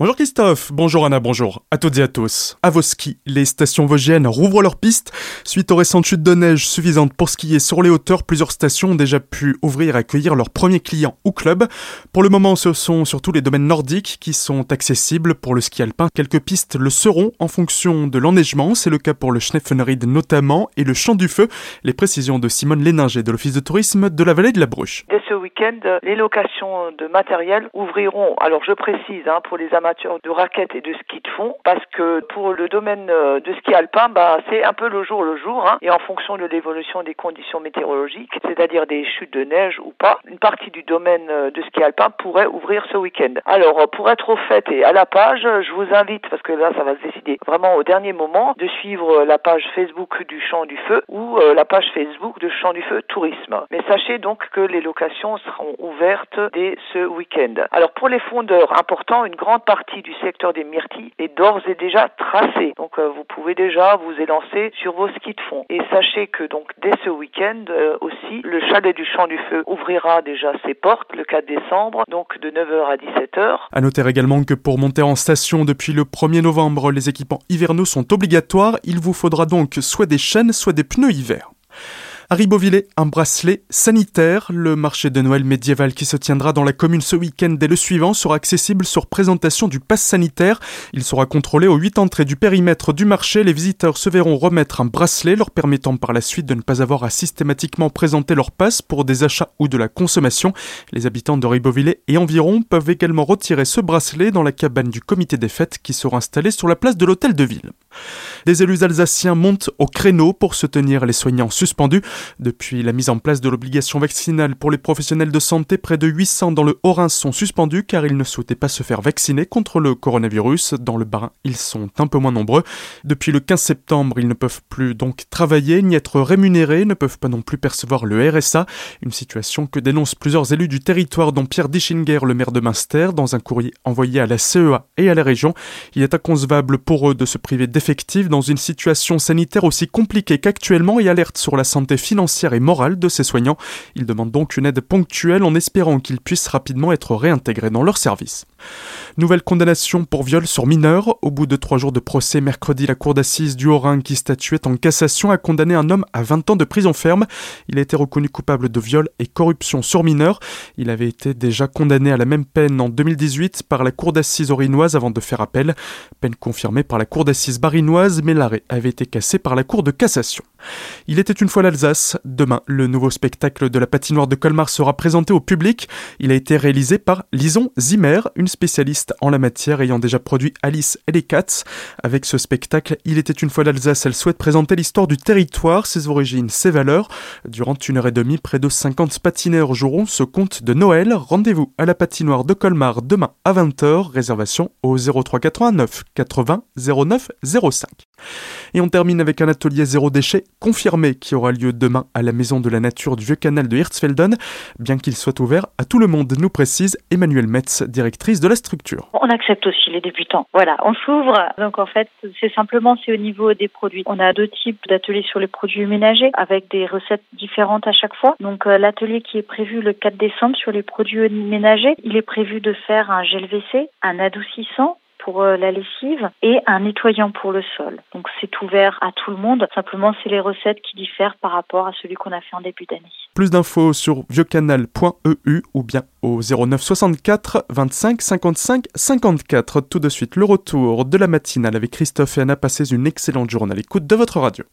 Bonjour Christophe, bonjour Anna, bonjour à toutes et à tous. À vos skis, les stations vosgiennes rouvrent leurs pistes. Suite aux récentes chutes de neige suffisantes pour skier sur les hauteurs, plusieurs stations ont déjà pu ouvrir et accueillir leurs premiers clients ou clubs. Pour le moment, ce sont surtout les domaines nordiques qui sont accessibles pour le ski alpin. Quelques pistes le seront en fonction de l'enneigement. C'est le cas pour le Schneffenried notamment et le Champ du Feu. Les précisions de Simone Léninger de l'Office de tourisme de la vallée de la Bruche. Dès ce week-end, les locations de matériel ouvriront. Alors je précise, hein, pour les amateurs de raquettes et de ski de fond, parce que pour le domaine euh, de ski alpin, bah, c'est un peu le jour le jour, hein, et en fonction de l'évolution des conditions météorologiques, c'est-à-dire des chutes de neige ou pas, une partie du domaine euh, de ski alpin pourrait ouvrir ce week-end. Alors euh, pour être au fait et à la page, je vous invite, parce que là ça va se décider vraiment au dernier moment, de suivre la page Facebook du Champ du Feu ou la page Facebook de Champ du Feu Tourisme. Mais sachez donc que les locations seront ouvertes dès ce week-end. Alors pour les fondeurs importants, une grande partie du secteur des myrtilles est d'ores et déjà tracée. Donc euh, vous pouvez déjà vous élancer sur vos skis de fond. Et sachez que donc dès ce week-end euh, aussi, le chalet du Champ du Feu ouvrira déjà ses portes le 4 décembre, donc de 9h à 17h. À noter également que pour monter en station depuis le 1er novembre, les équipements hivernaux sont obligatoires. Il vous faudra donc soit des chaînes, soit des pneus hiver. À un bracelet sanitaire. Le marché de Noël médiéval qui se tiendra dans la commune ce week-end dès le suivant sera accessible sur présentation du pass sanitaire. Il sera contrôlé aux huit entrées du périmètre du marché. Les visiteurs se verront remettre un bracelet leur permettant par la suite de ne pas avoir à systématiquement présenter leur passe pour des achats ou de la consommation. Les habitants de Ribeauvillé et environ peuvent également retirer ce bracelet dans la cabane du comité des fêtes qui sera installée sur la place de l'hôtel de ville. Des élus alsaciens montent au créneau pour soutenir les soignants suspendus. Depuis la mise en place de l'obligation vaccinale pour les professionnels de santé, près de 800 dans le Haut-Rhin sont suspendus car ils ne souhaitaient pas se faire vacciner contre le coronavirus. Dans le Bas, ils sont un peu moins nombreux. Depuis le 15 septembre, ils ne peuvent plus donc travailler ni être rémunérés, ne peuvent pas non plus percevoir le RSA, une situation que dénoncent plusieurs élus du territoire dont Pierre Dischinger, le maire de Münster, dans un courrier envoyé à la CEA et à la région. Il est inconcevable pour eux de se priver d'effectifs dans une situation sanitaire aussi compliquée qu'actuellement et alerte sur la santé financière et morale de ces soignants. Ils demandent donc une aide ponctuelle en espérant qu'ils puissent rapidement être réintégrés dans leur service. Nouvelle condamnation pour viol sur mineur. Au bout de trois jours de procès, mercredi, la cour d'assises du Haut-Rhin qui statuait en cassation a condamné un homme à 20 ans de prison ferme. Il a été reconnu coupable de viol et corruption sur mineur. Il avait été déjà condamné à la même peine en 2018 par la cour d'assises orinoise avant de faire appel. Peine confirmée par la cour d'assises barinoise, mais l'arrêt avait été cassé par la cour de cassation. Il était une fois l'Alsace. Demain, le nouveau spectacle de la patinoire de Colmar sera présenté au public. Il a été réalisé par Lison Zimmer, une spécialiste en la matière ayant déjà produit Alice et les Cats. Avec ce spectacle, Il était une fois l'Alsace, elle souhaite présenter l'histoire du territoire, ses origines, ses valeurs. Durant une heure et demie, près de 50 patineurs joueront ce conte de Noël. Rendez-vous à la patinoire de Colmar demain à 20h. Réservation au 03 89 80 09 05. Et on termine avec un atelier zéro déchet confirmé qui aura lieu demain à la Maison de la Nature du Vieux Canal de Hirtsfelden, bien qu'il soit ouvert à tout le monde, nous précise Emmanuel Metz, directrice de la structure. On accepte aussi les débutants. Voilà, on s'ouvre. Donc en fait, c'est simplement c'est au niveau des produits. On a deux types d'ateliers sur les produits ménagers avec des recettes différentes à chaque fois. Donc euh, l'atelier qui est prévu le 4 décembre sur les produits ménagers, il est prévu de faire un gel WC, un adoucissant, pour euh, la lessive et un nettoyant pour le sol. Donc c'est ouvert à tout le monde. Simplement, c'est les recettes qui diffèrent par rapport à celui qu'on a fait en début d'année. Plus d'infos sur vieuxcanal.eu ou bien au 09 64 25 55 54. Tout de suite, le retour de la matinale avec Christophe et Anna. Passez une excellente journée à l'écoute de votre radio.